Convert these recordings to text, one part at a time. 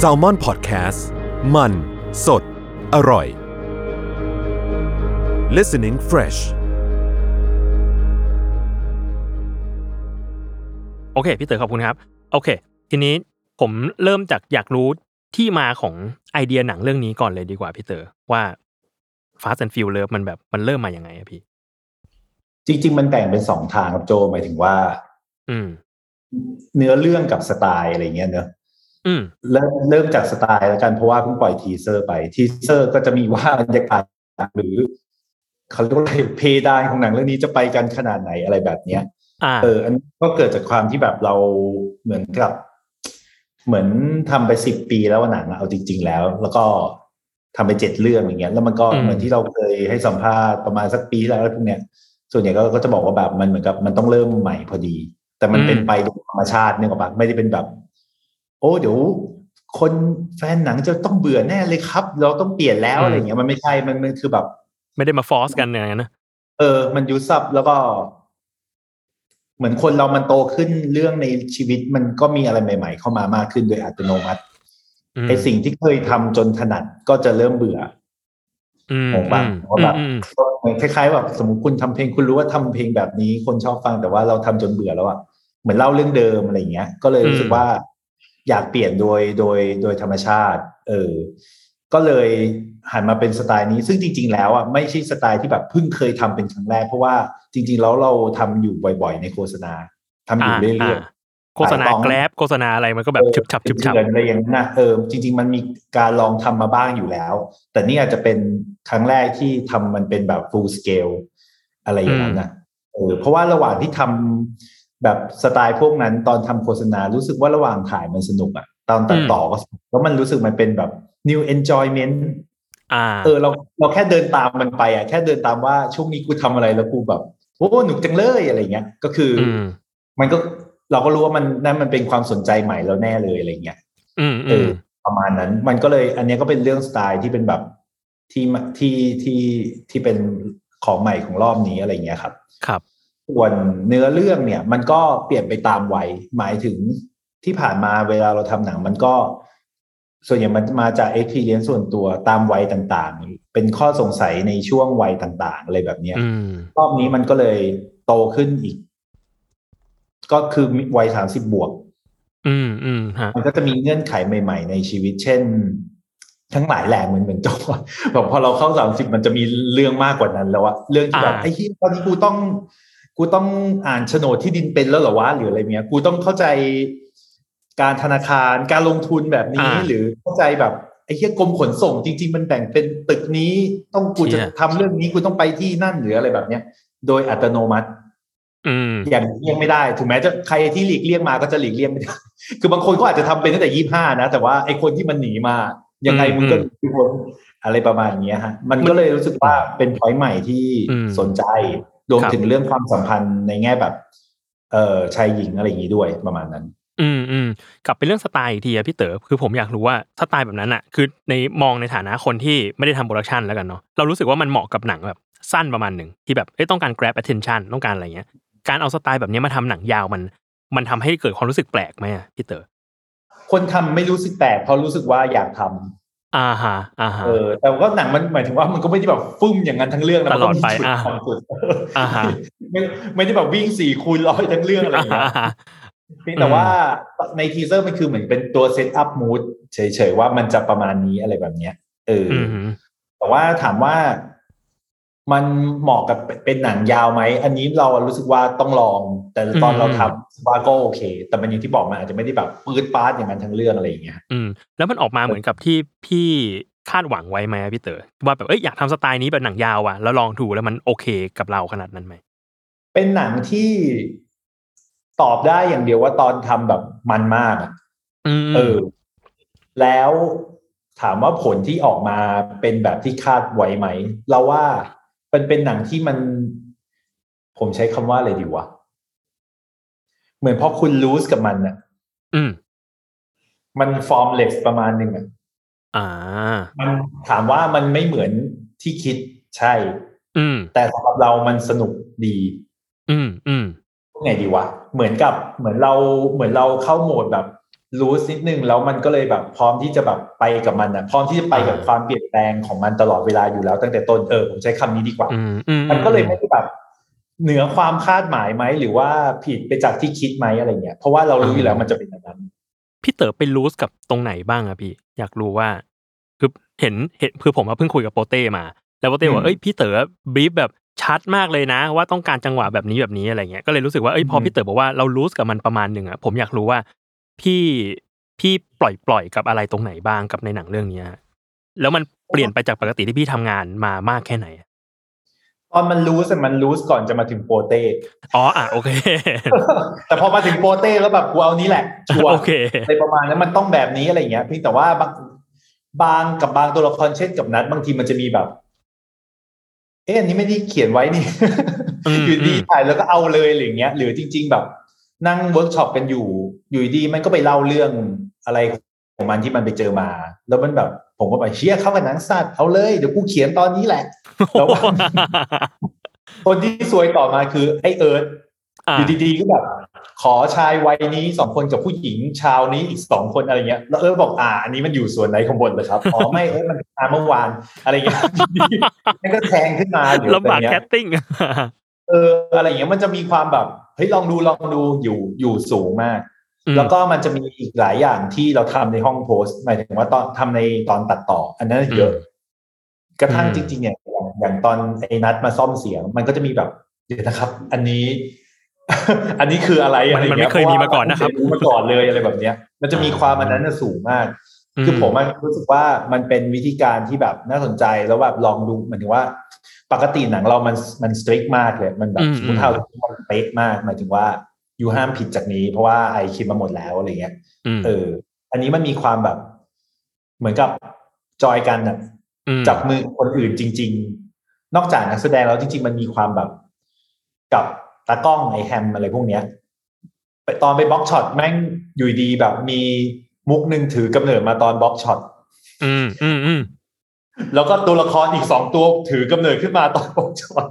S a l ม o n PODCAST มัน สด อร่อย listening fresh โอเค พี่เต๋อขอบคุณครับ โอเค ทีนี้ผมเริ่มจากอยากรู้ที่มาของไอเดียหนังเรื่องนี้ก่อนเลยดีกว่าพี่เต๋อว่า Fast and Furious มันแบบมันเริ่มมาอย่างไงอะพี่ จริง ๆ มันแบ่งเป็นสองทางครับโจหมายถึงว่า อืม เนื้อเรื่องกับสไตล์อะไรเงี้ยเนอะอืม เริ่มเริ่มจากสไตล์แล้วกันเพราะว่าเพิ่งปล่อย teaser ไป teaser ก็จะมีว่าบรรยากาศหรือเขาเรียกว่าอะไรเพดานของหนังเรื่องนี้จะไปกันขนาดไหนอะไรแบบเนี้ยอ่าเออ อันนี้ก็เกิดจากความที่แบบเราเหมือนกับ เหมือนทำไปสิบปีแล้วว่าหนังอะเอาจริง ๆ แล้ว แล้วก็ทำไปเจ็ดเรื่องอย่างเงี้ย แล้วมันก็อืมเหมือนที่เราเคยให้สัมภาษณ์ประมาณสักปีที่แล้วอะไรพวกเนี้ย ส่วนใหญ่ก็ก็จะบอกว่าแบบมันเหมือนกับมันต้องเริ่มใหม่พอดี แต่มันเป็นไปโดยธรรมชาติเนี่ยกับปะไม่ได้เป็นแบบ โอ้เดี๋ยวคนแฟนหนังจะต้องเบื่อแน่เลยครับ เราต้องเปลี่ยนแล้วอะไรเงี้ยมันไม่ใช่มันมันคือแบบ ไม่ได้มาฟอสกันอย่างนั้นนะเออ มันยุบซับแล้วก็ เหมือนคนเรามันโตขึ้นเรื่องในชีวิตมันก็มีอะไรใหม่ ๆ เข้ามามากขึ้นโดยอัตโนมัติมไอสิ่งที่เคยทำจนถนัดก็จะเริ่มเบื่ออืมออกปะอืมว่าแบบอืมเหมือนคล้ายๆแบบสมมติคุณทำเพลงคุณรู้ว่าทำเพลงแบบนี้คนชอบฟังแต่ว่าเราทำจนเบื่อแล้วอะเหมือนเล่าเรื่องเดิมอะไรอย่างเงี้ย ก็เลยรู้สึกว่า อยากเปลี่ยนโดยโดยโดยธรรมชาติ เออ ก็เลยหันมาเป็นสไตล์นี้ ซึ่งจริง ๆ แล้วอะไม่ใช่สไตล์ที่แบบเพิ่งเคยทำเป็นครั้งแรก เพราะว่าจริง ๆ แล้วเราทำอยู่บ่อยๆ ในโฆษณาทำอยู่เรื่อยาโฆษณาขายของแกลบโฆษณาอะไรมันก็ๆแบบฉุบฉับเออฉุบฉับเป็นเดือนอะไรอย่างนั้นนะเออจริง ๆ มันมีการลองทำมาบ้างอยู่แล้ว แต่นี่อาจจะเป็นครั้งแรกที่ทำมันเป็นแบบ full scale อะไรอย่างนั้นนะเออเพราะว่าระหว่างที่ทำ แบบสไตล์พวกนั้นตอนทำโฆษณารู้สึกว่าระหว่างถ่ายมันสนุกอะตอนตัดต่อก็สนุกแล้วมันรู้สึกมันเป็นแบบ new enjoyment อ่าเออเราเราแค่เดินตามมันไปอะแค่เดินตามว่าช่วงนี้กูทำอะไรแล้วกูแบบโอ้หนุกจังเลยอะไรเงี้ยก็คืออมมันก็เราก็รู้ว่ามันนั่นมันเป็นความสนใจใหม่แล้วแน่เลยอะไรเงี้ยอืมเออือมประมาณนั้น มันก็เลย อันเนี้ยก็เป็นเรื่องสไตล์ที่เป็นแบบที่มาที่ที่ที่เป็นของใหม่ของรอบนี้อะไรเงี้ยครับ ครับ ส่วนเนื้อเรื่องเนี่ย มันก็เปลี่ยนไปตามวัยหมายถึงที่ผ่านมาเวลาเราทำหนัง มันก็ ส่วนใหญ่มันมาจาก experience ส่วนตัวตามวัยต่างๆ เป็นข้อสงสัยในช่วงวัยต่างๆอะไรแบบเนี้ยอืมรอบนี้มันก็เลยโตขึ้นอีก ก็คือวัยสามสิบบวก อืมอืมฮะมันก็จะมีเงื่อนไขใหม่ ๆ ในชีวิต เช่น ทั้งหลายแหล่เหมือนเหมือนโจแบบพอเราเข้าสามสิบมันจะมีเรื่องมากกว่านั้นแล้วอะเรื่องที่แบบอ่าไอ้ที่ตอนนี้กูต้อง กูต้องอ่านโฉนดที่ดินเป็นแล้วเหรอวะหรืออะไรเงี้ยกูต้องเข้าใจการธนาคารการลงทุนแบบนี้หรือเข้าใจแบบไอ้ที่กรมขนส่งจริง ๆ มันแบ่งเป็นตึกนี้ต้องกูจะทำเรื่องนี้กูต้องไปที่นั่นหรืออะไรแบบเนี้ย โดยอัตโนมัติอืมอย่างเลี่ยงไม่ได้ถึงแม้จะใครที่หลีกเลี่ยงมาก็จะหลีกเลี่ยงไม่ได้ คือบางคนก็อาจจะทำเป็นตั้งแต่ยี่ห้านะ แต่ว่าไอ้คนที่มันหนีมา ยังไงอืมมึงก็หนีไม่พ้นอะไรประมาณเนี้ยฮะ มันก็เลยรู้สึกว่าเป็นพอยต์ใหม่ที่อืมสนใจ รวมครับถึงเรื่องความสัมพันธ์ในแง่แบบ เอ่อชายหญิงอะไรอย่างนี้ด้วยประมาณนั้น อืมอืมกลับไปเรื่องสไตล์อีกทีอะพี่เต๋อคือผมอยากรู้ว่าสไตล์แบบนั้นอะคือในมองในฐานะคนที่ไม่ได้ทำ production แล้วกันเนาะเรารู้สึกว่ามันเหมาะกับหนังแบบสั้นประมาณหนึ่งที่แบบเอ้ยต้องการ grab attention ต้องการอะไรเงี้ย การเอาสไตล์แบบนี้มาทำหนังยาวมัน มันทำให้เกิดความรู้สึกแปลกไหมอะพี่เต๋อคนทำไม่รู้สึกแปลกเพราะรู้สึกว่าอยากทำ อ่าฮะอ่าฮะเออแต่ว่าหนังมันหมายถึงว่ามันก็ไม่ได้แบบฟึ่มอย่างนั้นทั้งเรื่องนะตลอดไปมันก็มีจุอ่าความสุดอ่าฮะไม่ไม่ได้แบบวิ่งสี่คูณร้อยทั้งเรื่องอะไรอย่างเงี้ยอ่าฮะเพียงแต่ว่าใน teaser มันคือเหมือนเป็นตัว setup mood เฉยๆว่ามันจะประมาณนี้อะไรแบบเนี้ยเออออืมแต่ว่าถามว่า มันเหมาะกับเป็นหนังยาวไหม อันนี้เรารู้สึกว่าต้องลอง แต่ตอนเราทำว่าก็โอเค แต่มันอย่างที่บอกมันอาจจะไม่ได้แบบปืดปาดอย่างนั้นทั้งเรื่องอะไรอย่างเงี้ย อืม แล้วมันออกมาเหมือนกับที่พี่คาดหวังไว้ไหมอะพี่เต๋อว่าแบบเอ้ยอยากทำสไตล์นี้แบบหนังยาวอะแล้วลองดูแล้วมันโอเคกับเราขนาดนั้นไหม เป็นหนังที่ตอบได้อย่างเดียวว่าตอนทำแบบมันมากอะอืมเออ แล้วถามว่าผลที่ออกมาเป็นแบบที่คาดไว้ไหม เราว่า มันเป็นหนังที่มัน ผมใช้คำว่าอะไรดีวะ เหมือนพอคุณรู้กับมันน่ะอืม มันฟอร์มเลสประมาณหนึ่งอะอ่า มันถามว่ามันไม่เหมือนที่คิดใช่ อืม แต่สำหรับเรามันสนุกดี อืม อืมไงดีวะ เหมือนกับเหมือนเราเหมือนเราเข้าโหมดแบบ รู้นิดนึงแล้วมันก็เลยแบบพร้อมที่จะแบบไปกับมันนะพร้อมที่จะไปกับความเปลี่ยนแปลงของมันตลอดเวลาอยู่แล้ว ตั้งแต่ต้นเออผมใช้คำนี้ดีกว่าอืมอืมมันก็เลยไม่ได้แบบเหนือความคาดหมายไหม หรือว่าผิดไปจากที่คิดไหมอะไรเงี้ยเพราะว่าเรารู้อยู่แล้วมันจะเป็นอย่างนั้นพี่เต๋อไปรู้กับตรงไหนบ้างอะพี่ อยากรู้ว่าคือเห็นเห็นคือผมมาเพิ่งคุยกับโปเต้มา แล้วโปเต้บอกอืมเอ้ยพี่เต๋อบรีฟแบบชัดมากเลยนะ ว่าต้องการจังหวะแบบนี้แบบนี้อะไรเงี้ยก็เลยรู้สึกว่าเอ้ยพออืมพี่เต๋อบอกว่าเรารู้กับมันประมาณหนึ่งอะผมอยากรู้ว่า พี่พี่ปล่อยปล่อยกับอะไรตรงไหนบ้างกับในหนังเรื่องเนี้ยแล้วมันเปลี่ยนไปจากปกติที่พี่ทำงานมามากแค่ไหนอะตอนมันรู้สิมันรู้ก่อนจะมาถึงโปเต้อ๋ออะโอเค แต่พอมาถึงโปเต้แล้วแบบกูเอานี้แหละชัวร์โอเคอะไรประมาณนั้นมันต้องแบบนี้อะไรอย่างเงี้ยเพียงแต่ว่าบางบางกับบางตัวละครเช่นกับณัฏฐ์บางทีมันจะมีแบบ เอ๊ะอันนี้ไม่ได้เขียนไว้นี่อืมอยู่ดีอืมถ่ายแล้วก็เอาเลยอะไรอย่างเงี้ย หรือจริง ๆ แบบ นั่งเวิร์กช็อปกันอยู่ อยู่ดีมันก็ไปเล่าเรื่องอะไรของมันที่มันไปเจอมา แล้วมันแบบผมก็ไปเชี่ยเข้ากับหนังสัตว์เอาเลยเดี๋ยวกูเขียนตอนนี้แหละแล้วว่าคนที่ซวยต่อมาคือไอเอิร์ธอะอยู่ดีๆก็แบบขอชายวัยนี้สองคนกับผู้หญิงชาวนี้อีกสองคนอะไรเงี้ยแล้วเออบอกอ่าอันนี้มันอยู่ส่วนไหนของบทเลยครับอ๋อไม่เออมันมาเมื่อวานอะไรเงี้ยมันก็แทงขึ้นมาเดี๋ยวลำบากอะไรแคเงี้ยสติ้งเอออะไรเงี้ยมันจะมีความแบบ เฮ้ยลองดูลองดูอยู่อยู่สูงมากอืมแล้วก็มันจะมีอีกหลายอย่างที่เราทำในห้องโพสต์หมายถึงว่าตอนทำในตอนตัดต่อ อันนั้นเยอะ กระทั่งอืมจริง ๆ เนี่ยอย่างอย่างตอนไอ้นัดมาซ่อมเสียง มันก็จะมีแบบเดี๋ยวนะครับ อันนี้ อันนี้คืออะไรมันอะไรมันเงี้ไม่เคยมีมาก่อนนะครับเพาว่ามัไม่เยรู้มาก่อนเลยอะไรแบบเนี้ย มันจะมีความอันนั้นน่ะสูงมากคือผมอะรู้สึกว่ามันเป็นวิธีการที่แบบน่าสนใจแล้วแบบลองดูเหมือนถึงว่า ปกติหนังเรามันมันสตริกมากเลย มันแบบอืมสมมติเรามันเป๊ะมากหมายถึงว่าอยู่ห้ามผิดจากนี้ เพราะว่าไอคิดมาหมดแล้วอะไรเงี้ยมเออ อันนี้มันมีความแบบ เหมือนกับจอยกันอะมจับมือคนอื่นจริง ๆ นอกจากนักแสดงแล้วจริง ๆ มันมีความแบบ กับตากล้องไอแฮมอะไรพวกเนี้ยไปตอนไป block shot แม่งอยู่ดีแบบมีมุกหนึ่งถือกำเนิดมาตอน block shot อืมอืมอืม แล้วก็ตัวละครอีกสองตัวถือกำเนิดขึ้นมาตอน block shot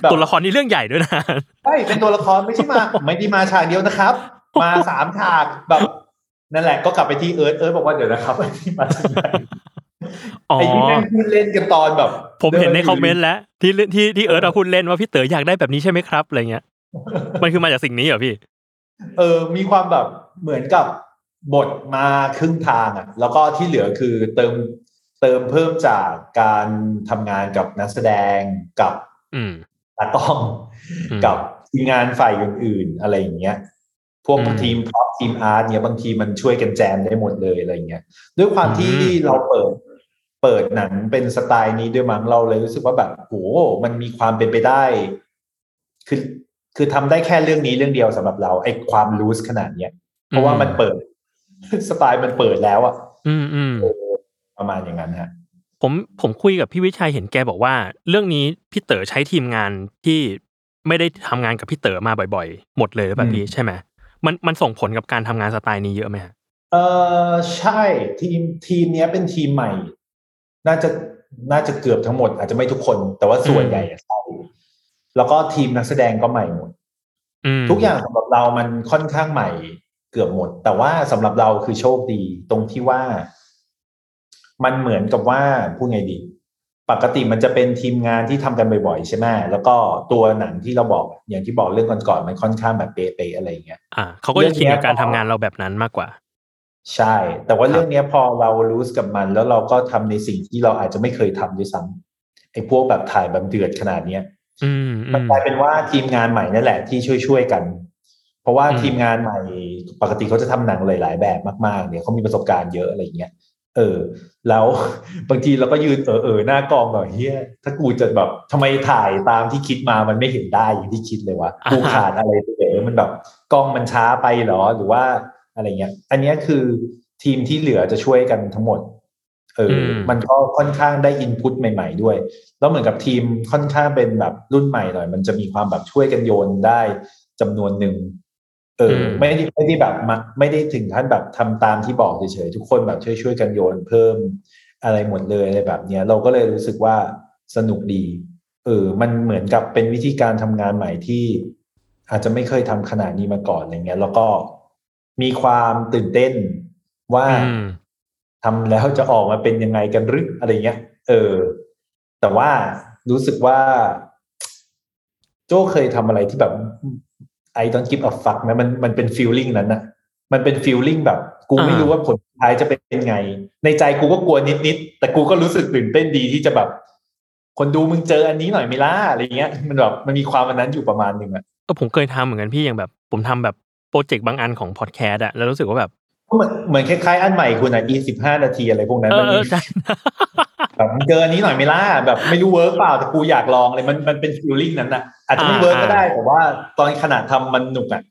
แบบตัวละครนี้เรื่องใหญ่ด้วยนะใช่เป็นตัวละครไม่ใช่มา ไม่ได้มาฉากเดียวนะครับ มาสามฉากแบบนั่นแหละก็กลับไปที่เอิร์ธเอิร์ธบอกว่าเดี๋ยวนะครับไอ้ที่มาจากไหนอ๋อไอ้ที่แม่งพูดเล่นกันตอนแบบ ผมเห็นในคอมเมนต์แล้ว ที่ที่ที่เอิร์ธเอาพูดเล่นว่าพี่เต๋ออยากได้แบบนี้ใช่ไหมครับอะไรเงี้ย มันคือมาจากสิ่งนี้เหรอพี่ เออ มีความแบบเหมือนกับบทมาครึ่งทางอะ แล้วก็ที่เหลือคือเติม เติมเพิ่มจากการทำงานกับนักแสดงกับอืมตากล้องอืมกับทีมงานฝ่ายอื่นๆ อะไรอย่างเงี้ย พวกอืมทีม prop ทีม art เนี่ยบางทีมันช่วยกันแจมได้หมดเลยอะไรอย่างเงี้ย ด้วยความที่อืมเราเปิดเปิดหนังเป็นสไตล์นี้ด้วยมั้งเราเลยรู้สึกว่าแบบโหมันมีความเป็นไปได้ คือคือทำได้แค่เรื่องนี้เรื่องเดียวสำหรับเราไอ้ความ loose ขนาดเนี้ย เพราะว่ามันเปิด สไตล์มันเปิดแล้วอะอืมอืม ประมาณอย่างนั้นฮะผมผมคุยกับพี่วิชัยเห็นแกบอกว่า เรื่องนี้พี่เต๋อใช้ทีมงานที่ไม่ได้ทำงานกับพี่เต๋อมาบ่อย ๆ หมดเลยหรือเปล่าอืมพี่ใช่ไหมมันมันส่งผลกับการทำงานสไตล์นี้เยอะไหมฮะเออใช่ทีมทีมเนี้ยเป็นทีมใหม่ น่าจะน่าจะเกือบทั้งหมด อาจจะไม่ทุกคน แต่ว่าส่วนใหญ่อะใช่แล้วก็ทีมนักแสดงก็ใหม่หมดอืมทุกอย่างสำหรับเรามันค่อนข้างใหม่เกือบหมด แต่ว่าสำหรับเราคือโชคดีตรงที่ว่า มันเหมือนกับว่าพูดไงดี ปกติมันจะเป็นทีมงานที่ทำกันบ่อยๆใช่ไหมแล้วก็ตัวหนังที่เราบอกอย่างที่บอกเรื่องก่อนๆมันค่อนข้างแบบเป๊ะๆอะไรอย่างเงี้ยอ่าเขาก็จะชินกับการทำงานเราแบบนั้นมากกว่า ใช่ แต่ว่าเรื่องเนี้ยพอเรารู้กับมัน แล้วเราก็ทำในสิ่งที่เราอาจจะไม่เคยทำด้วยซ้ำไอ้พวกแบบถ่ายแบบเดือดขนาดเนี้ยอืมอืมันมกลายเป็นว่าทีมงานใหม่นั่นแหละที่ช่วยๆกัน เพราะว่าอืมทีมงานใหม่ปกติเขาจะทำหนังหลาย ๆ แบบมากๆเนี่ยเขามีประสบการณ์เยอะอะไรอย่างเงี้ย เออ แล้วบางทีเราก็ยืนเออเออหน้ากองแบบเฮียถ้ากูจะแบบทำไมถ่ายตามที่คิดมามันไม่เห็นได้อย่างที่คิดเลยวะกูขาดอะไรไปเออมันแบบกล้องมันช้าไปเหรอหรือว่าอะไรเงี้ย อันเนี้ยคือทีมที่เหลือจะช่วยกันทั้งหมดเอออมมันก็ค่อนข้างได้อินพุตใหม่ ๆ ด้วย แล้วเหมือนกับทีมค่อนข้างเป็นแบบรุ่นใหม่หน่อย มันจะมีความแบบช่วยกันโยนได้จำนวนหนึ่ง เอออมไม่ได้ไม่ได้แบบมาไม่ได้ถึงขั้นแบบทำตามที่บอกเฉยๆทุกคนแบบช่วยช่วยๆกันโยนเพิ่มอะไรหมดเลยอะไรแบบเนี้ยเราก็เลยรู้สึกว่าสนุกดีเออมันเหมือนกับเป็นวิธีการทำงานใหม่ที่ อาจจะไม่เคยทำขนาดนี้มาก่อนอะไรเงี้ย แล้วก็มีความตื่นเต้นว่าอืมทำแล้วจะออกมาเป็นยังไงกันหรืออะไรเงี้ย เออ แต่ว่ารู้สึกว่า โจ้เคยทำอะไรที่แบบ I don't give a fuck ไหมมันมันเป็น feeling นั้นนะมันเป็น feeling แบบ กูไม่อ่ารู้รู้ว่าผลสุดท้ายจะเป็นไง ในใจกูก็กลัวนิดๆแต่กูก็รู้สึกตื่นเต้นดีที่จะแบบ คนดูมึงเจออันนี้หน่อยไหม่ล่ะอะไรเงี้ย มันแบบมันมีความอันนั้นอยู่ประมาณหนึ่งอะเออผมเคยทำเหมือนกันพี่อย่างแบบ ผมทำแบบโปรเจกต์บางอันของพอดแคสต์อะแล้วรู้สึกว่าแบบก็เหมือนเหมือนคล้ายๆอันใหม่คุณอะ e สิบห้านาทีอะไรพวกนั้นเอมัอนเอมีอใช่ แบบมึงเจออันนี้หน่อยไหม่ล่ะแบบไม่รู้เวิร์กเปล่าแต่กูอยากลองเลยมันมันเป็นฟีลลิ่งนั้นนะอาจจะไม่อ่าเวิร์กก็อ่าได้แต่ว่าตอนขณะทำมันหนุกอะ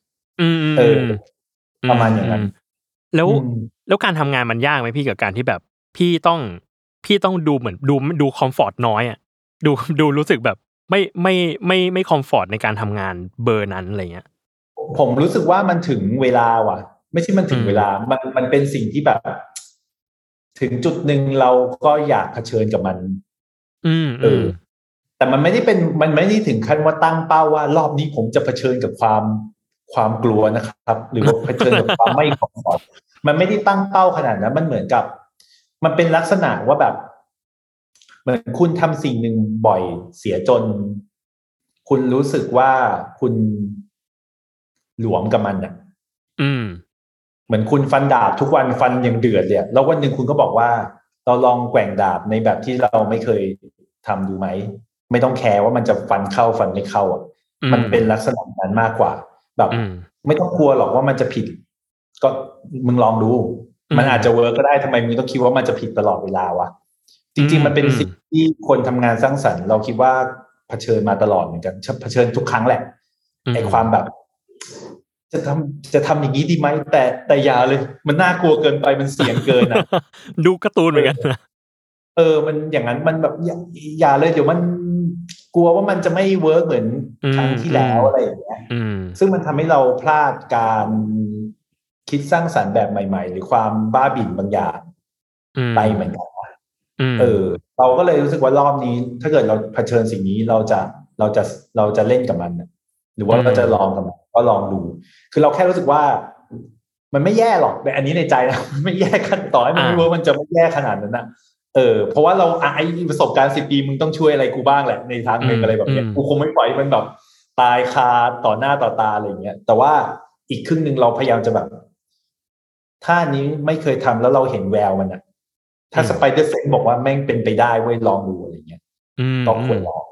อืมอืมเอออืประมาณอย่างนั้นแล้วอืมแล้วการทำงานมันยากไหมพี่กับการที่แบบ พี่ต้องพี่ต้องดูเหมือนดูดูคอมฟอร์ตน้อยอะดูดูรู้สึกแบบไม่ไม่ไม่ไม่คอมฟอร์ตในการทำงานเบอร์นั้นอะไรเงี้ย ผมรู้สึกว่ามันถึงเวลาว่ะ ไม่ใช่มันถึงอืมเวลา มันมันเป็นสิ่งที่แบบ ถึงจุดหนึ่งเราก็อยากเผชิญกับมัน อืมเออือมแต่มันไม่ได้เป็นมันไม่ได้ถึงขั้นว่าตั้งเป้าว่ารอบนี้ผมจะเผชิญกับความความกลัวนะครับ หรือว่าเผชิญกับความไม่คอมฟอร์ตมันไม่ได้ตั้งเป้าขนาดนั้นมันเหมือนกับ มันเป็นลักษณะว่าแบบเหมือนคุณทำสิ่งหนึ่งบ่อยเสียจน คุณรู้สึกว่าคุณหลวมกับมันอะ อืม เหมือนคุณฟันดาบทุกวันฟันอย่างเดือดเลยอะแล้ววันหนึ่งคุณก็บอกว่า เราลองแกว่งดาบในแบบที่เราไม่เคยทำดูไหมไม่ต้องแคร์ว่ามันจะฟันเข้าฟันไม่เข้าอะอืมมันเป็นลักษณะนั้นมากกว่า แบบอืมไม่ต้องกลัวหรอกว่ามันจะผิด ก็มึงลองดูอืมมันอาจจะเวิร์กก็ได้ทำไมมึงต้องคิดว่ามันจะผิดตลอดเวลาวะจอืริงมๆมันเป็นอืมสิ่งที่คนทำงานสร้างสรรค์ เราคิดว่าเผชิญมาตลอดเหมือนกันเผชิญทุกครั้งแหละไอ้ความแบบ จะทำจะทำอย่างนี้ดีไหมแต่แต่อย่าเลย มันน่ากลัวเกินไปมันเสี่ยงเกินอะดูการ์ตูนเหมือนกันนะเออ มันอย่างนั้นมันแบบอย่าอย่าเลยเดี๋ยวมันกลัวว่ามันจะไม่ work เหมือนครั้งที่แล้วอะไรอย่างเงี้ยอืมซึ่งมันทำให้เราพลาดการคิดสร้างสรรค์แบบใหม่ ๆ หรือความบ้าบิ่นบางอย่างอืมไปเหมือนกันอืมเออ เราก็เลยรู้สึกว่ารอบนี้ ถ้าเกิดเราเผชิญสิ่งนี้เราจะเราจะเราจะเล่นกับมันน่ะ หรือว่าเราจะลองกับมันก็ลองดู คือเราแค่รู้สึกว่า มันไม่แย่หรอกแต่อันนี้ในใจนะมันไม่แย่ขั้นต่อให้มันไม่รู้ว่ามันจะไม่แย่ขนาดนั้นนะเออเพราะว่าเราอะไอ้ประสบการณ์สิบปีมึงต้องช่วยอะไรกูบ้างแหละในทางหนึ่งอะไรแบบเนี้ยกูคงไม่ปล่อยให้มันแบบตายคาต่อหน้าต่อตาอะไรอย่างเงี้ยแต่ว่าอีกครึ่งหนึ่งเราพยายามจะแบบถ้านี้ไม่เคยทำแล้วเราเห็นแววมันอะถ้าอืมสไปเดอร์เซนบอกว่าแม่งเป็นไปได้เว้ยลองดูอะไรเงี้ยอืมก็ควรลอง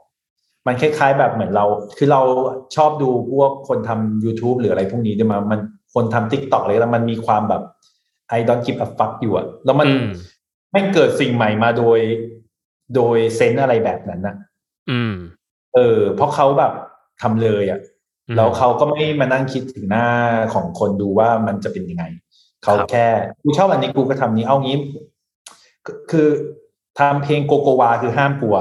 มันคล้ายๆแบบเหมือนเรา คือเราชอบดูพวกคนทำ YouTube หรืออะไรพวกนี้ด้วยมามันคนทำ t ิ k t o k เลยแล้วมันมีความแบบ I don't give a fuck อยู่อะแล้วมันอืมแม่งเกิดสิ่งใหม่มาโดย โดยเซนส์อะไรแบบนั้นนะอืม เออ เพราะเขาแบบทำเลยอะอืมแล้วเขาก็ไม่มานั่งคิดถึงหน้าของคนดูว่ามันจะเป็นยังไง เขาครับแค่กูชอบอันนี้กูก็ทำนี้เอางี้ คือคือทำเพลงโกโกวาคือห้ามกลัว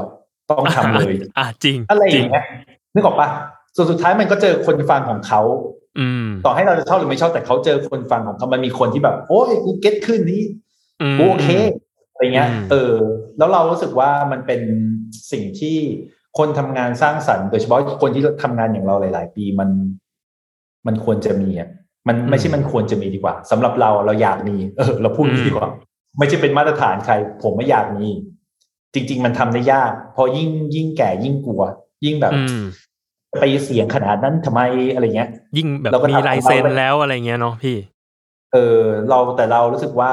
ต้องทำเลย อะจริงอะไรอจริย่างเงี้ยนึกออกปะส่วนสุดท้ายมันก็เจอคนฟังของเขาอืมต่อให้เราจะชอบหรือไม่ชอบแต่เขาเจอคนฟังของเขามันมีคนที่แบบ โอ้ยกูเก็ตขึ้นนี้มกูโอเคอะไรเงี้ยอืมเออ แล้วเรารู้สึกว่ามันเป็นสิ่งที่คนทำงานสร้างสรรค์โดยเฉพาะคนที่ทำงานอย่างเราหลาย ๆ ปีมัน มันควรจะมีอะมันไม่ใช่มันควรจะมีดีกว่าสำหรับเราเราอยากมี เออ เราพูดอย่างนี้ดีกว่า ไม่ใช่เป็นมาตรฐานใคร ผมไม่อยากมี จจริง ๆ มันทำได้ยากเพอยิ่งยิ่งแก่ยิ่งกลัว ยิ่งแบบอืมไปเสียงขนาดนั้นทำไมอะไรเงี้ย ยิ่งแบบเราก็มีทำลายเซ็นเราไปแล้วอะไรเงี้ยเนาะพี่ เออ เราแต่เรารู้สึกว่า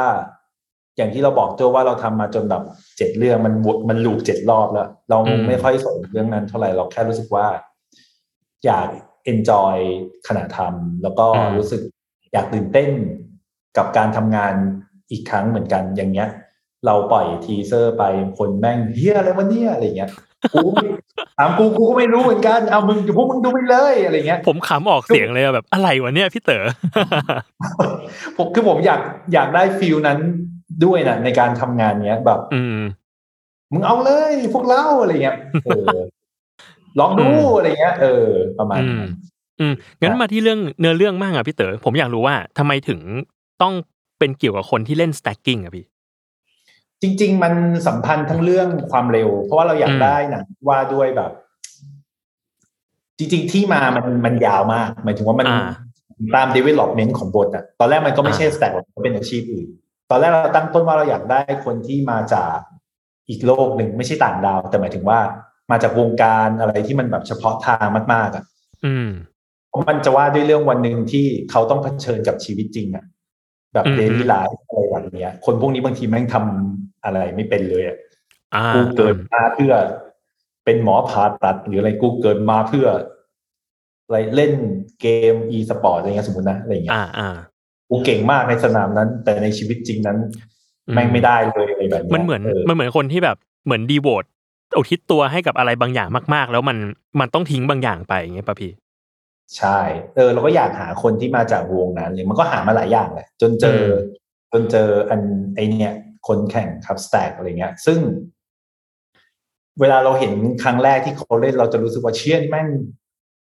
อย่างที่เราบอกโจว่าเราทำมาจนแบบเจ็ดเรื่องมันวนมันลูปเจ็ดรอบแล้ว เราอืมไม่ค่อยสนเรื่องนั้นเท่าไหร่เราแค่รู้สึกว่า อยาก enjoy ขณะทำแล้วก็รู้สึกอยากตื่นเต้นกับการทำงานอีกครั้งเหมือนกันอย่างเงี้ย เราปล่อยทีเซอร์ไปคนแม่งเฮียอะไรวะเนี่ยอะไรเงี้ยกูไม่ถามกูกูก็ไม่รู้เหมือนกันเอามึงพวกมึงดูไปเลยอะไรเงี้ย ผมขำออกเสียงเลยอะแบบอะไรวะเนี่ยพี่เต๋อผมคือผมอยากอยากได้ฟิลนั้นด้วยนะในการทำงานเนี้ยแบบ อืมมึงเอาเลยพวกเราอะไรเงี้ยเออลองดูอืมอะไรเงี้ย เออ ประมาณอืมนั้นอืมงั้นครับมาที่เรื่องเนื้อเรื่องมากอะพี่เต๋อผมอยากรู้ว่าทำไมถึงต้องเป็นเกี่ยวกับคนที่เล่น stacking อะพี่ จริง ๆ มันสัมพันธ์ทั้งเรื่องความเร็ว เพราะว่าเราอยาอืกมได้หนังว่าด้วยแบบ จริง ๆ ที่มามันมันยาวมาก หมายถึงว่ามันอ่าตาม development ของบทอะตอนแรกมันก็ไม่ใช่อ่า stack หรอกมันเป็นอาชีพอื่น ตอนแรกเราตั้งต้นว่าเราอยากได้คนที่มาจากอีกโลกหนึ่งไม่ใช่ต่างดาว แต่หมายถึงว่ามาจากวงการอะไรที่มันแบบเฉพาะทางมากๆอะอืมเพราะมันจะว่าด้วยเรื่องวันหนึ่งที่เขาต้องเผชิญกับชีวิตจริงอะแบบอืม daily life อะไรแบบเนี้ย คนพวกนี้บางทีแม่งทำ อะไรไม่เป็นเลยอะอ่ากูเกิดมาเพื่อ เป็นหมอผ่าตัด หรืออะไรกูเกิดมาเพื่ออะไรเล่นเกม e สปอร์ตอะไรเงี้ยสมมตินะอะไรเงี้ยอ่าอ่ากูเก่งมากในสนามนั้น แต่ในชีวิตจริงนั้นอืมแม่งไม่ได้เลยอะไรแบบเนี้ยมันเหมือนเออมันเหมือนคนที่แบบเหมือนดีโวตอุทิศตัวให้กับอะไรบางอย่างมาก ๆ แล้วมันมันต้องทิ้งบางอย่างไปอย่างเงี้ยป่ะพี่ใช่ เออเราก็อยากหาคนที่มาจากวงนั้นเลยมันก็หามาหลายอย่างแหละจนเจออืมจนเจออันไอเนี่ย คนแข่ง cup stack อะไรเงี้ย ซึ่ง เวลาเราเห็นครั้งแรกที่เขาเล่นเราจะรู้สึกว่าเชี่ยแม่ง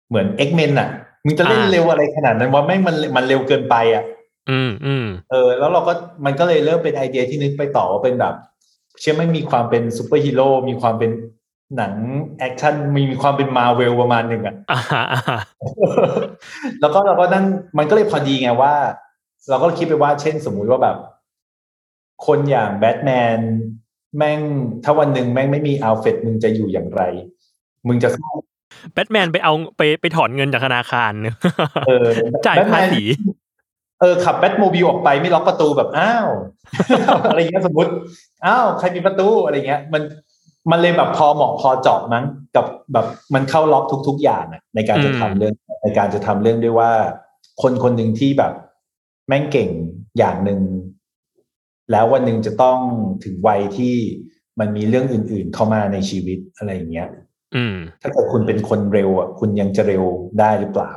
เหมือน X-Men อะมึงจะเล่นเร็วอะไรขนาดนั้นว่าแม่งมันมันเร็วเกินไปอะอืมอืมเออ แล้วเราก็มันก็เลยเริ่มเป็นไอเดียที่นึกไปต่อว่าเป็นแบบ เชี่ยแม่งมีความเป็นซูเปอร์ฮีโร่มีความเป็นหนังแอคชั่นมีมีความเป็นมาเวลประมาณหนึ่งอะอ่าอ่าแล้วก็เราก็นั่งมันก็เลยพอดีไงว่า เราก็คิดไปว่าเช่นสมมุติว่าแบบ คนอย่างแบทแมนแม่งถ้าวันหนึ่งแม่งไม่มีอัลเฟตมึงจะอยู่อย่างไร มึงจะสู้แบทแมนไปเอาไปไปถอนเงินจากธนาคารเนี่ยเออจ่ายแบทแมภานษีเออขับแบทโมบิลออกไปไม่ล็อกประตูแบบอ้าวอะไรเงี้ยสมมติอ้าวใครมีประตูอะไรเงี้ย มันมันเลยแบบพอเหมาะพอเจาะมั้งกับแบบมันเข้าล็อกทุก ๆ อย่างอะในการจะอืมทำเรื่องในการจะทำเรื่องด้วยว่า คนคนหนึ่งที่แบบ แม่งเก่งอย่างหนึ่ง แล้ววันหนึ่งจะต้องถึงวัยที่มันมีเรื่องอื่น ๆ เข้ามาในชีวิตอะไรอย่างเงี้ยอืมถ้าเกิดคุณเป็นคนเร็วอะคุณยังจะเร็วได้หรือเปล่า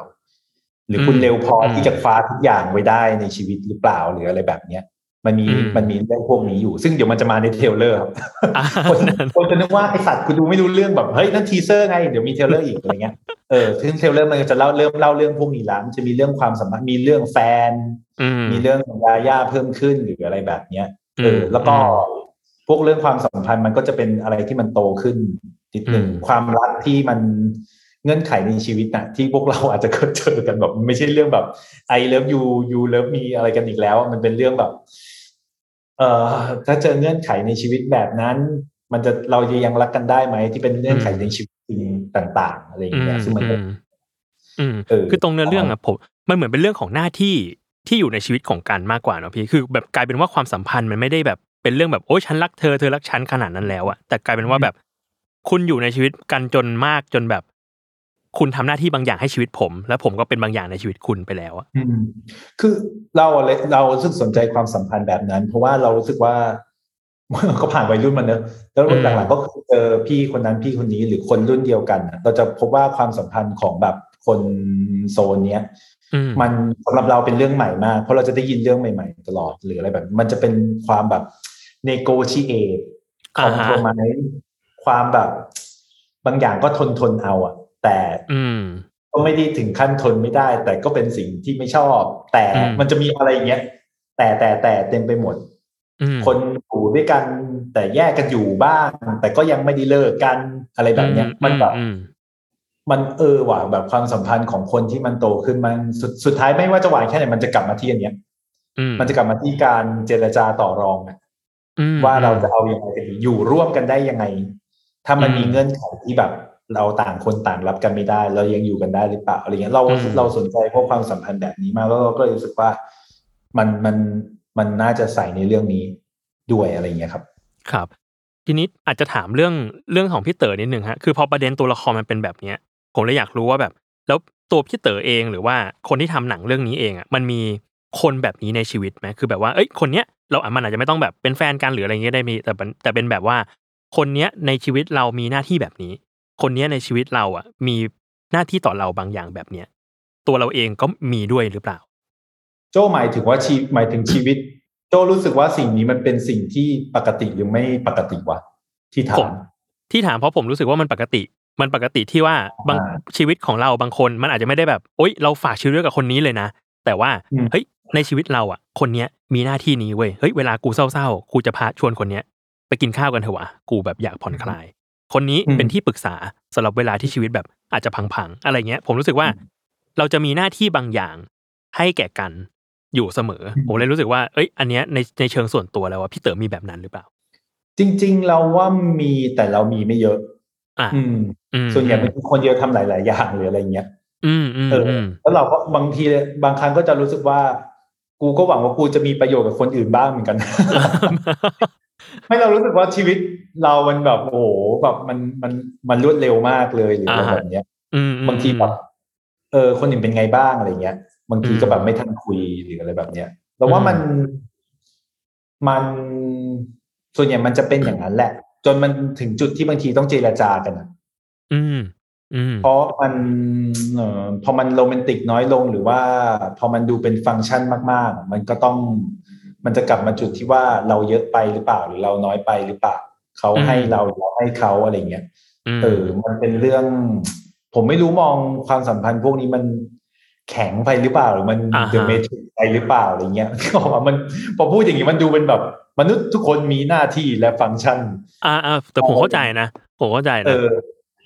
หรือคุณอืมเร็วพออมที่จะคว้าทุกอย่างไว้ได้ในชีวิตหรือเปล่าหรืออะไรแบบเนี้ย มันมีอืมมันมีเรื่องพวกนี้อยู่ ซึ่งเดี๋ยวมันจะมาใน trailer ครับอ่าคนคนจะนึกว่าไอสัตว์กูดูไม่รู้เรื่องแบบเฮ้ยนั่น teaser ไงเดี๋ยวมี trailer อีกอะไรเงี้ยเออซึ่ง trailer มันจะเล่าเริ่มเล่าเรื่องพวกนี้แล้วมันจะมีเรื่องความสัมพันธ์มีเรื่องแฟนอืมมีเรื่องของยาย่าเพิ่มขึ้นหรืออะไรแบบเนี้ยเออมแล้วก็พวกเรื่องความสัมพันธ์มันก็จะเป็นอะไรที่มันโตขึ้นนิดหนึ่งอืมความรักที่มันเงื่อนไขในชีวิตนะที่พวกเราอาจจะเคยเจอกันแบบไม่ใช่เรื่องแบบ I love you you love me อะไรกันอีกแล้ว มันเป็นเรื่องแบบ เอ่อถ้าเจอเงื่อนไขในชีวิตแบบนั้น มันจะเราจะยังรักกันได้ไหมที่เป็นเงื่อนไขในชีวิตจริงต่าง ๆ อะไรอย่างอืมเงี้ยซึ่งมันก็อืมอืมเออคือตรงเนื้อเรื่องอะผมมันเหมือนเป็นเรื่องของหน้าที่ที่อยู่ในชีวิตของกันมากกว่าเนาะพี่คือแบบกลายเป็นว่าความสัมพันธ์มันไม่ได้แบบเป็นเรื่องแบบโอ้ยฉันรักเธอเธอรักฉันขนาดนั้นแล้วอะแต่กลายเป็นว่าแบบคุณอยู่ในชีวิตกันจนมากจนแบบ คุณทำหน้าที่บางอย่างให้ชีวิตผม แล้วผมก็เป็นบางอย่างในชีวิตคุณไปแล้วอะอืมคือเราอะเลยเรารู้สึกสนใจความสัมพันธ์แบบนั้น เพราะว่าเรารู้สึกว่าก็ผ่านวัยรุ่นมาเนอะแล้วหลังๆก็คือเจอพี่คนนั้นพี่คนนี้หรือคนรุ่นเดียวกันอะเราจะพบว่าความสัมพันธ์ของแบบคนโซนเนี้ยอืมมันสำหรับเราเป็นเรื่องใหม่มากเพราะเราจะได้ยินเรื่องใหม่ ๆ ตลอดหรืออะไรแบบ มันจะเป็นความแบบ negotiate อ่าฮะ compromise ความแบบ บางอย่างก็ทนทนๆเอาอะ แต่อืมก็ไม่ได้ถึงขั้นทนไม่ได้ แต่ก็เป็นสิ่งที่ไม่ชอบ แต่อืมมันจะมีอะไรอย่างเงี้ยแต่แต่แต่เต็มไปหมดอืมคนอยู่ด้วยกัน แต่แยกกันอยู่บ้าง แต่ก็ยังไม่ได้เลิกกันอะไรแบบเนี้ย มันแบบอืมมันเออว่ะแบบความสัมพันธ์ของคนที่มันโตขึ้นมันสุดสุดท้ายไม่ว่าจะหวานแค่ไหนมันจะกลับมาที่อันเนี้ยอืมมันจะกลับมาที่การเจรจาต่อรองอะอืมว่าเราจะเอายังไงกันดีอยู่ร่วมกันได้ยังไง ถ้ามันอืมมีเงื่อนไขที่แบบ เราต่างคนต่างรับกันไม่ได้ เรายังอยู่กันได้หรือเปล่าอะไรเงี้ยเราอืมเราสนใจพวกความสัมพันธ์แบบนี้มากแล้วเราก็เลยรู้สึกว่ามันมันมันน่าจะใส่ในเรื่องนี้ด้วยอะไรเงี้ยครับ ครับ ทีนี้อาจจะถามเรื่องเรื่องของพี่เต๋อนิดหนึ่งฮะคือพอประเด็นตัวละครมันเป็นแบบเนี้ย ผมเลยอยากรู้ว่าแบบ แล้วตัวพี่เต๋อเองหรือว่าคนที่ทำหนังเรื่องนี้เองอะมันมีคนแบบนี้ในชีวิตไหมคือแบบว่าเอ้ยคนเนี้ยเราอะมันอาจจะไม่ต้องแบบเป็นแฟนกันหรืออะไรเงี้ยได้มีแต่เป็นแต่เป็นแบบว่า คนเนี้ยในชีวิตเรามีหน้าที่แบบนี้ คนเนี้ยในชีวิตเราอะ มีหน้าที่ต่อเราบางอย่างแบบเนี้ยตัวเราเองก็มีด้วยหรือเปล่า โจ้หมายถึงว่าชีหมายถึงชีวิต โจ้รู้สึกว่าสิ่งนี้มันเป็นสิ่งที่ปกติหรือไม่ปกติวะที่ถาผมมที่ถามเพราะผมรู้สึกว่ามันปกติ มันปกติที่ว่าบางอ่าชีวิตของเราบางคน มันอาจจะไม่ได้แบบโอ๊ยเราฝากชีวิตไว้กับคนนี้เลยนะแต่ว่าอืมเฮ้ยในชีวิตเราอะ คนเนี้ยมีหน้าที่นี้เว้ยเฮ้ยเวลากูเศร้าๆกูจะพาชวนคนเนี้ยไปกินข้าวกันเถอะวะกูแบบอยากผ่อนคลาย คนนี้เป็นที่ปรึกษาสำหรับเวลาที่ชีวิตแบบอาจจะพังๆอะไรเงี้ย ผมรู้สึกว่าเราจะมีหน้าที่บางอย่างให้แก่กันอยู่เสมอ ผมเลยรู้สึกว่า เอ้ย อันเนี้ยในในเชิงส่วนตัวแล้วว่าพี่เต๋อมีแบบนั้นหรือเปล่า จริง ๆ เราว่ามีแต่เรามีไม่เยอะ อะอืมอืมส่วนใหญ่เป็นคนเดียวทำหลาย ๆ อย่างหรืออะไรเงี้ย อืมอืมเออออืมแล้วเราก็บางทีบางครั้งก็จะรู้สึกว่า กูก็หวังว่ากูจะมีประโยชน์กับคนอื่นบ้างเหมือนกัน ไม่เรารู้สึกว่าชีวิตเรามันแบบโอ้โหแบบมันมันมันรวดเร็วมากเลยหรืออะไรอ่าฮะแบบเนี้ยอืมอืมบางทีแบบเออ คนอื่นเป็นไงบ้างอะไรเงี้ย บางทีอืมก็แบบไม่ทันคุยหรืออะไรแบบเนี้ยเราว่าอืมมันมันส่วนใหญ่มันจะเป็นอย่างนั้นแหละ จนมันถึงจุดที่บางทีต้องเจรจากันอะอืมอืมเพราะมันเอ่อพอมันโรแมนติกน้อยลงหรือว่า พอมันดูเป็นฟังก์ชันมาก ๆ มันก็ต้อง มันจะกลับมาจุดที่ว่าเราเยอะไปหรือเปล่าหรือเราน้อยไปหรือเปล่าเขาให้เราเราให้เขาอะไรเงี้ยมเออมันเป็นเรื่อง ผมไม่รู้มองความสัมพันธ์พวกนี้มันแข็งไปหรือเปล่าหรือมันอ่าฮะเดอะเมทริกไปหรือเปล่าอะไรเงี้ยก็ว่ามันพอพูดอย่างนี้มันดูเป็นแบบ มนุษย์ทุกคนมีหน้าที่และฟังก์ชัน อ่าอ่าแต่ผมเข้าใจนะผมเข้าใจเอนะอ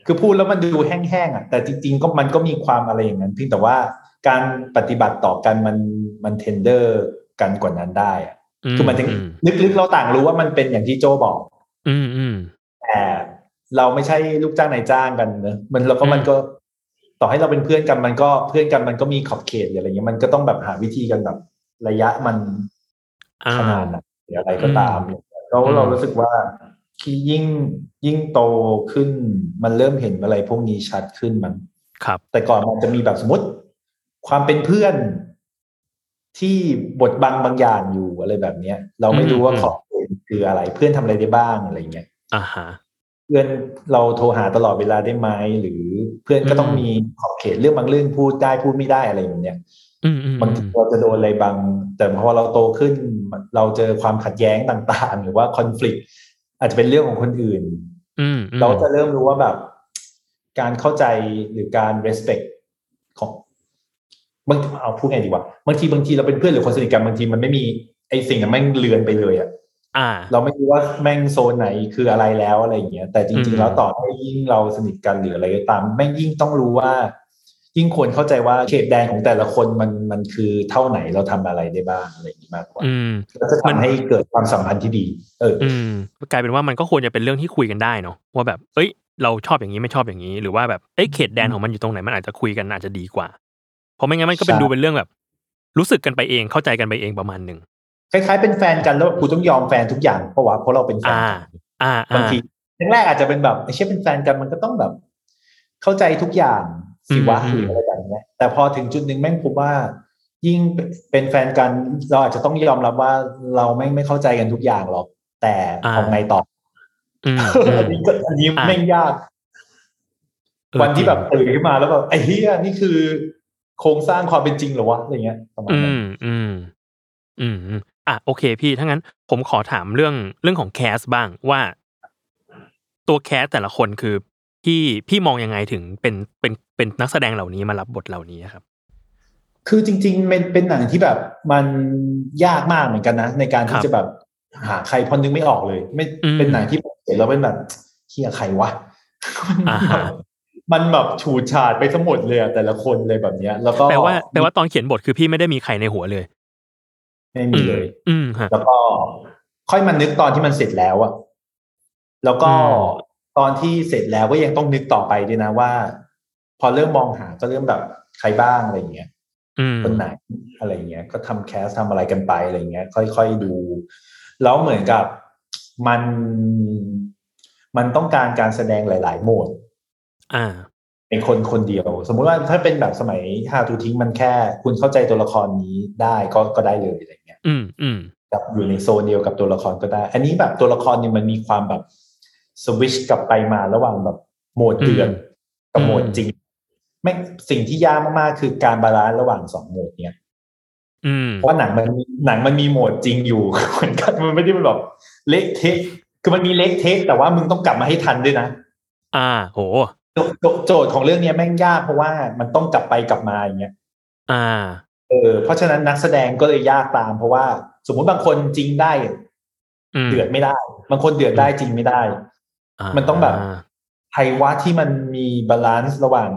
คือพูดแล้วมันดูแห้งๆอะ แต่จริง ๆ ก็มันก็มีความอะไรอย่างนั้นเพียงแต่ว่าการปฏิบัติต่อกันมันมันเทนเดอร์ กันกว่านั้นได้อะคือมันถึงลึกๆเราต่างรู้ว่ามันเป็นอย่างที่โจบอก อืมอืมแต่เราไม่ใช่ลูกจ้างนายจ้างกันเนอะมันเราก็อืมมันก็ต่อให้เราเป็นเพื่อนกันมันก็เพื่อนกันมันก็มีขอบเขตหรืออะไรเงี้ยมันก็ต้องแบบหาวิธีกันแบบระยะมันอ่าขนาดไหนหรืออะไรก็ตามแล้วอืมเรารู้สึกว่าที่ยิ่งยิ่งโตขึ้น มันเริ่มเห็นอะไรพวกนี้ชัดขึ้นมันครับ แต่ก่อนมันจะมีแบบสมมติ ความเป็นเพื่อน ที่บทบังบางอย่างอยู่อะไรแบบเนี้ย เราไม่รู้ว่าอืมขอบเขตคืออะไร เพื่อนทำอะไรได้บ้างอะไรเงี้ยอ่าฮะเพื่อนเราโทรหาตลอดเวลาได้ไหมหรือเพื่อนก็ต้องอืมมีขอบเขตเรื่องบางเรื่องพูดได้พูดไม่ได้อะไรแบบเนี้ยอืมอืมบางทีเราจะโดนอะไรบาง แต่พอเราโตขึ้น เราเจอความขัดแย้งต่างๆ หรือว่าคอน FLICT อาจจะเป็นเรื่องของคนอื่นอืมอืมเราจะเริ่มรู้ว่าแบบ การเข้าใจหรือการ respect ของ บางเอาพูดไงดีวะบางทีบางทีเราเป็นเพื่อนหรือคนสนิทกันบางทีมันไม่มีไอ้สิ่งนั้นแม่งเลือนไปเลยอะอ่าเราไม่รู้ว่าแม่งโซนไหนคืออะไรแล้วอะไรอย่างเงี้ยแต่จอืริงมๆแล้วต่อให้ยิ่งเราสนิทกันหรืออะไรก็ตามแม่งยิ่งต้องรู้ว่า ยิ่งควรเข้าใจว่าเขตแดนของแต่ละคนมันมันคือเท่าไหนเราทำอะไรได้บ้างอะไรอย่างนี้มากกว่าอืมก็จะมันทำให้เกิดความสัมพันธ์ที่ดีเอออ อืมกลายเป็นว่ามันก็ควรจะเป็นเรื่องที่คุยกันได้เนาะว่าแบบ เอ้ย เราชอบอย่างนี้ไม่ชอบอย่างนี้ หรือว่าแบบเอ้ยเขตแดนของมันอยู่ตรงไหนมันอาจจะคุยกันอาจจะดีกว่า เพราะไม่งั้นมันก็เป็นดูเป็นเรื่องแบบ รู้สึกกันไปเองเข้าใจกันไปเองประมาณหนึ่งคล้ายๆเป็นแฟนกันแล้วกูต้องยอมแฟนทุกอย่างเพราะว่าเพราะเราเป็นแฟนอ่ากันอ่าบางอ่าทีแรกๆอาจจะเป็นแบบไอ้เช่เป็นแฟนกันมันก็ต้องแบบ เข้าใจทุกอย่างสิวะอืมหรืออะไรแบบเนี้ย แต่พอถึงจุดหนึ่งแม่งพบว่า ยิ่งเป็นแฟนกันเราอาจจะต้องยอมรับว่าเราไม่ไม่เข้าใจกันทุกอย่างหรอก แต่เอาไงต่ออืมอือัมนนี้ก็อันนี้อะแม่งยากเออวันที่แบบจริงตื่นขึ้นมาแล้วแบบไอ้เฮียนี่คือ โครงสร้างความเป็นจริงเหรอวะอะไรเงี้ยประมาณอืนั้นมอืม อืม อืม อะโอเคพี่ถ้างั้น ผมขอถามเรื่องเรื่องของแคสบ้างว่า ตัวแคสแต่ละคนคือพี่พี่มองยังไงถึงเป็นเป็นเป็นนักแสดงเหล่านี้มารับบทเหล่านี้ครับ คือจริงๆเป็นเป็นหนังที่แบบมันยากมากเหมือนกันนะ ในการครัที่บจะแบบหาใครพอนึกไม่ออกเลย ไม่อืมเป็นหนังที่ผมเห็นแล้วเป็นแบบเฮียใครวะอ่าฮะ มันแบบฉูดฉาดไปทั้งหมดเลยอะแต่ละคนเลยแบบเนี้ย แล้วก็แปลว่าแปลว่าตอนเขียนบทคือพี่ไม่ได้มีใครในหัวเลย ไม่มีเลย อืมฮะแล้วก็ค่อยมานึกตอนที่มันเสร็จแล้วอะแล้วก็อืมตอนที่เสร็จแล้วก็ยังต้องนึกต่อไปด้วยนะว่า พอเริ่มมองหาก็เริ่มแบบใครบ้างอะไรเงี้ยอืมคนไหนอะไรเงี้ย ก็ทำแคสทำอะไรกันไปอะไรเงี้ย ค่อยๆดู แล้วเหมือนกับมันมันต้องการการแสดงหลาย ๆ โหมด อ่าในคนคนเดียว สมมุติว่าถ้าเป็นแบบสมัยฮาทูทิ้งมันแค่ คุณเข้าใจตัวละครนี้ได้ก็ก็ได้เลยอะไรเงี้ย อืมอืมกับอยู่ในโซนเดียวกับตัวละครก็ได้ อันนี้แบบตัวละครเนี่ยมันมีความแบบสวิชกลับไปมาระหว่างแบบโหมดเดือดกับโหมดจริงไม่สิ่งที่ยากมากๆคือการ balance ระหว่างสองโหมดเนี่ยอืมเพราะว่าหนังมันหนังมันมีโหมดจริงอยู่เหมือนกันมันไม่ได้เป็นแบบเละเทะคือมันมีเละเทะแต่ว่ามึงต้องกลับมาให้ทันด้วยนะ อ่า โห โจโจโจทย์ของเรื่องเนี้ยแม่งยากเพราะว่ามันต้องกลับไปกลับมาอย่างเงี้ย อ่า เออ เพราะฉะนั้นนักแสดงก็เลยยากตาม เพราะว่า สมมุติบางคนจริงได้อืมเดือดไม่ได้ บางคนเดือดได้จริงไม่ได้ามันต้องแบบไทวะที่มันมี balance ระหว่าง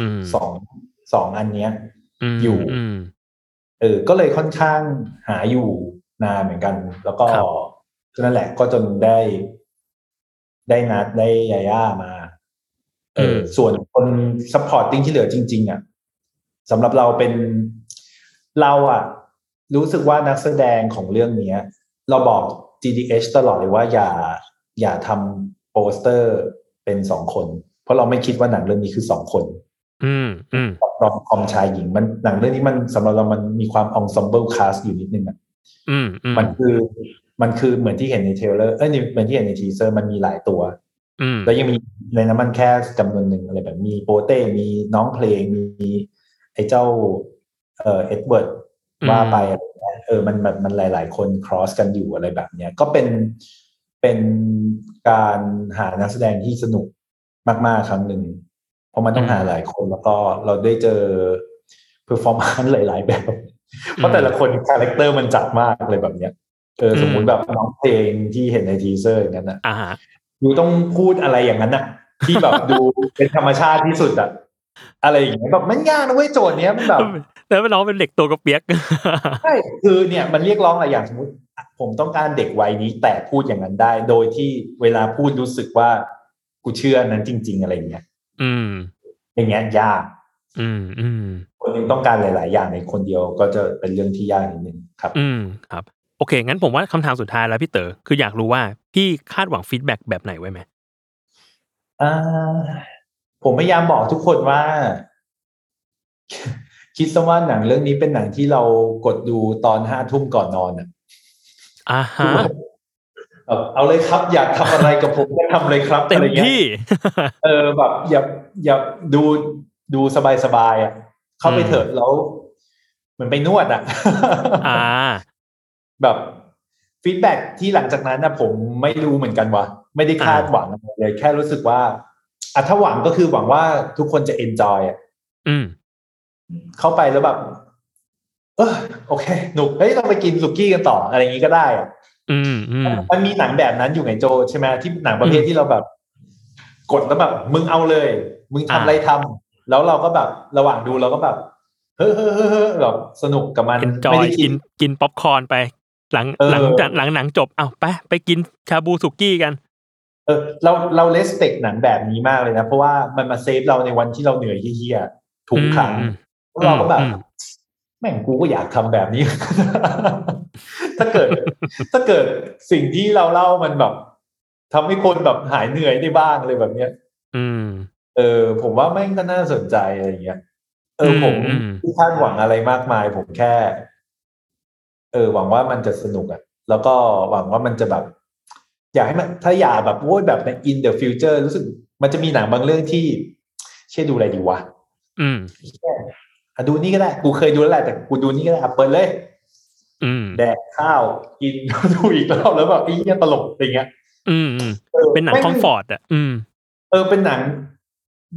อืมสองสองอันเนี้ยมอยู่อืมเออ ก็เลยค่อนข้างหาอยู่นานเหมือนกัน แล้วก็ครับนั่นแหละก็จนได้ ได้นัดได้ยาย่ามา เออส่วนคน supporting ที่เหลือจริง ๆอะสำหรับเราเป็นเราอะ รู้สึกว่านักแสดงของเรื่องเนี้ย เราบอก GDH ตลอดเลยว่าอย่าอย่าทำโปสเตอร์เป็นสองคน เพราะเราไม่คิดว่าหนังเรื่องนี้คือสองคน อืมอืม rom-com ชายหญิงมันหนังเรื่องนี้มันสำหรับเรามันมีความ ensemble cast อยู่นิดนึงอะอืมอืมมันคือมันคือเหมือนที่เห็นใน trailer เอ้ยเหมือนที่เห็นใน teaser มันมีหลายตัวอืม แล้วยังมีในนั้นมันแค่จำนวนหนึ่งอะไรแบบมีโปเต้มีน้องเพลงมีไอ้เจ้าเอ่อเอ็ดเวิร์ดว่าไปอะไรเงี้ยเออมันมันมันหลาย ๆ คน cross กันอยู่อะไรแบบเนี้ยก็เป็นเป็นการหานักแสดงที่สนุกมาก ๆ ครั้งหนึ่งเพราะมันต้องหาหลายคนแล้วก็เราได้เจอ performance หลาย ๆ แบบ เพราะแต่ละคน character มันจัดมากเลยแบบเนี้ยเออสมมุติแบบน้องเพลงที่เห็นใน teaser อย่างนั้นอะอ่าฮะ you ต้องพูดอะไรอย่างนั้นน่ะ ที่แบบดูเป็นธรรมชาติที่สุดอะอะไรอย่างเงี้ยแบบมันยากนะเว้ยโจทย์เนี้ยมันแบบแล้วน้องเป็นเด็กตัวกระเปียกใช่คือเนี่ยมันเรียกร้องอะไรอย่างสมมติ ผมต้องการเด็กวัยนี้แต่พูดอย่างนั้นได้ โดยที่เวลาพูดรู้สึกว่ากูเชื่อนั้นจริง ๆ อะไรอย่างเงี้ยอืม อย่างเงี้ยยาก อืมอืมคนหนึงต้องการหลาย ๆ อย่างในคนเดียวก็จะเป็นเรื่องที่ยากนิดนึงครับ อืมครับโอเค งั้นผมว่าคำถามสุดท้ายแล้วพี่เต๋อคืออยากรู้ว่าพี่คาดหวังฟีดแบ็กแบบไหนไว้ไหมอ่าผมพยายามบอกทุกคนว่า คิดซะว่าหนังเรื่องนี้เป็นหนังที่เรากดดูตอนห้าทุ่มก่อนนอนอะอ่าฮะแบบเอาเลยครับ อยากทำอะไรกับผมก็ทำเลยครับเต็มอะไรงี้ยที่เออแบบ อย่าอย่าดูดูสบายสบายๆอะ เข้าไปอืมเถอะแล้วเหมือนไปนวดอะ อ่า แบบฟีดแบ็ที่หลังจากนั้นนะผมไม่รู้เหมือนกันว่าไม่ได้คาดหวังอะไรเลย แค่รู้สึกว่าอะถ้าหวังก็คือหวังว่าทุกคนจะเอนจอยอะอืมเข้าไปแล้วแบบ เออโอเคหนุกเฮ้ยเราไปกินสุกี้กันต่อ อะไรอย่างนี้ก็ได้อะอืมอืมมันมีหนังแบบนั้นอยู่ไงโจใช่ไหมที่หนังประเภทที่เราแบบ กดแล้วแบบ มึงเอาเลย มึงทำอะไรทำแล้วเราก็แบบ ระหว่างดูเราก็แบบเฮ้อเฮ้อเฮ้อเฮ้อแบบสนุกกับมันเอนจอไม่ยได้คิกิดนกินป๊อปคอร์นไป หลังเออหลังจากหลังหนังจบอ้าวไปไปกินชาบูสุกี้กัน เออเราเราเลสเปกหนังแบบนี้มากเลยนะ เพราะว่ามันมาเซฟเราในวันที่เราเหนื่อยเฮี้ยๆทุกครั้งอืมแล้วเราก็แบบอืมแม่งกูก็อยากทำแบบนี้ ถ้าเกิด ถ้าเกิดสิ่งที่เราเล่ามันแบบทำให้คนแบบหายเหนื่อยได้บ้างเลยแบบเนี้ย อืม เออ ผมว่าแม่งก็น่าสนใจอะไรอย่างเงี้ยเอออืมผมอืมไม่คาดหวังอะไรมากมาย ผมแค่ เออหวังว่ามันจะสนุกอะแล้วก็หวังว่ามันจะแบบ อยากให้มันถ้าอยากแบบโว้ยแบบใน in the future รู้สึกมันจะมีหนังบางเรื่องที่ เช่นดูอะไรดีวะอืมอะดูนี่ก็ได้ กูเคยดูแล้วแหละแต่กูดูนี่ก็ได้อะเปิดเลย อืมแดกข้าวกินดูอีกรอบแล้วแบบไอ้เหี้ยตลกอะไรเงี้ย อืมอืมออเป็นหนังไม่คอมฟอร์ตอะอืม เออเป็นหนัง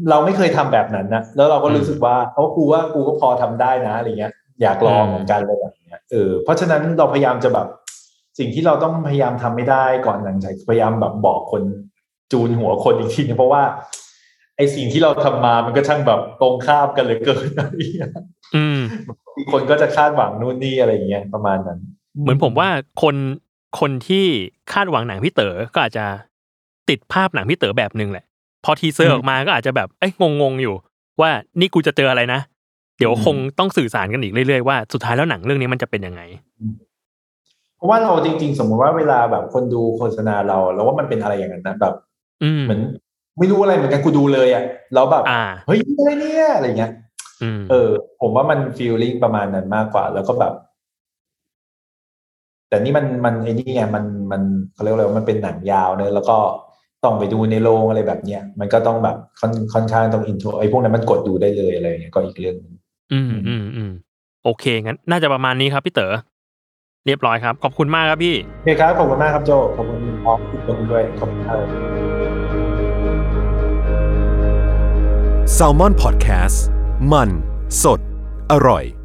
เราไม่เคยทำแบบนั้นนะแล้วเราก็อืมรู้สึกว่าเอากูว่ากูก็พอทำได้นะอะไรเงี้ย อยากลองอืมเหมือนกันเลยแบบ เนี้ยเออเพราะฉะนั้นเราพยายามจะแบบ สิ่งที่เราต้องพยายามทำไม่ได้ก่อนหนังฉายพยายามแบบบอกคนจูนหัวคนอีกทีนึงเพราะว่าไอสิ่งที่เราทำมามันก็ช่างแบบตรงข้ามกันเหลยเกินอะไรเงี้ยอืมบางคนก็จะคาดหวังนู่นนี่อะไรเงี้ยประมาณนั้น เหมือนผมว่าคนคนที่คาดหวังหนังพี่เต๋อก็อาจจะติดภาพหนังพี่เต๋อแบบหนึ่งแหละ พอ teaser ออกมาก็อาจจะแบบเอ้ยงงๆอยู่ ว่านี่กูจะเจออะไรนะ เดี๋ยวคงต้องสื่อสารกันอีกเรื่อยๆว่าสุดท้ายแล้วหนังเรื่องนี้มันจะเป็นยังไง เพราะว่าเราจริง ๆ สมมติว่าเวลาแบบคนดูโฆษณาเราแล้วว่ามันเป็นอะไรอย่างนั้นนะแบบอืมเหมือนไม่รู้อะไรเหมือนกันกูดูเลยอะแล้วแบบอ่าเฮ้ยอะไรเนี่ยอะไรเงี้ยอืมเออ ผมว่ามัน feeling ประมาณนั้นมากกว่า แล้วก็แบบ แต่นี่มันมันไอ้นี่ไงมันมันเขาเรียกว่าอะไรวะมันเป็นหนังยาวเนอะแล้วก็ต้องไปดูในโรงอะไรแบบเนี้ยมันก็ต้องแบบค่อนค่อนข้างต้อง intro ไอ้พวกนั้นมันกดดูได้เลยอะไรเงี้ยก็อีกเรื่องหนึง อืม อืมอืมโอเคงั้น น่าจะประมาณนี้ครับพี่เต๋อเรียบร้อยครับ ขอบคุณมากครับพี่ โอเคครับ ขอบคุณมากครับโจ ขอบคุณพร้อมทุกคนด้วย ขอบคุณครับ s a l ม o n PODCAST มันสดอร่อย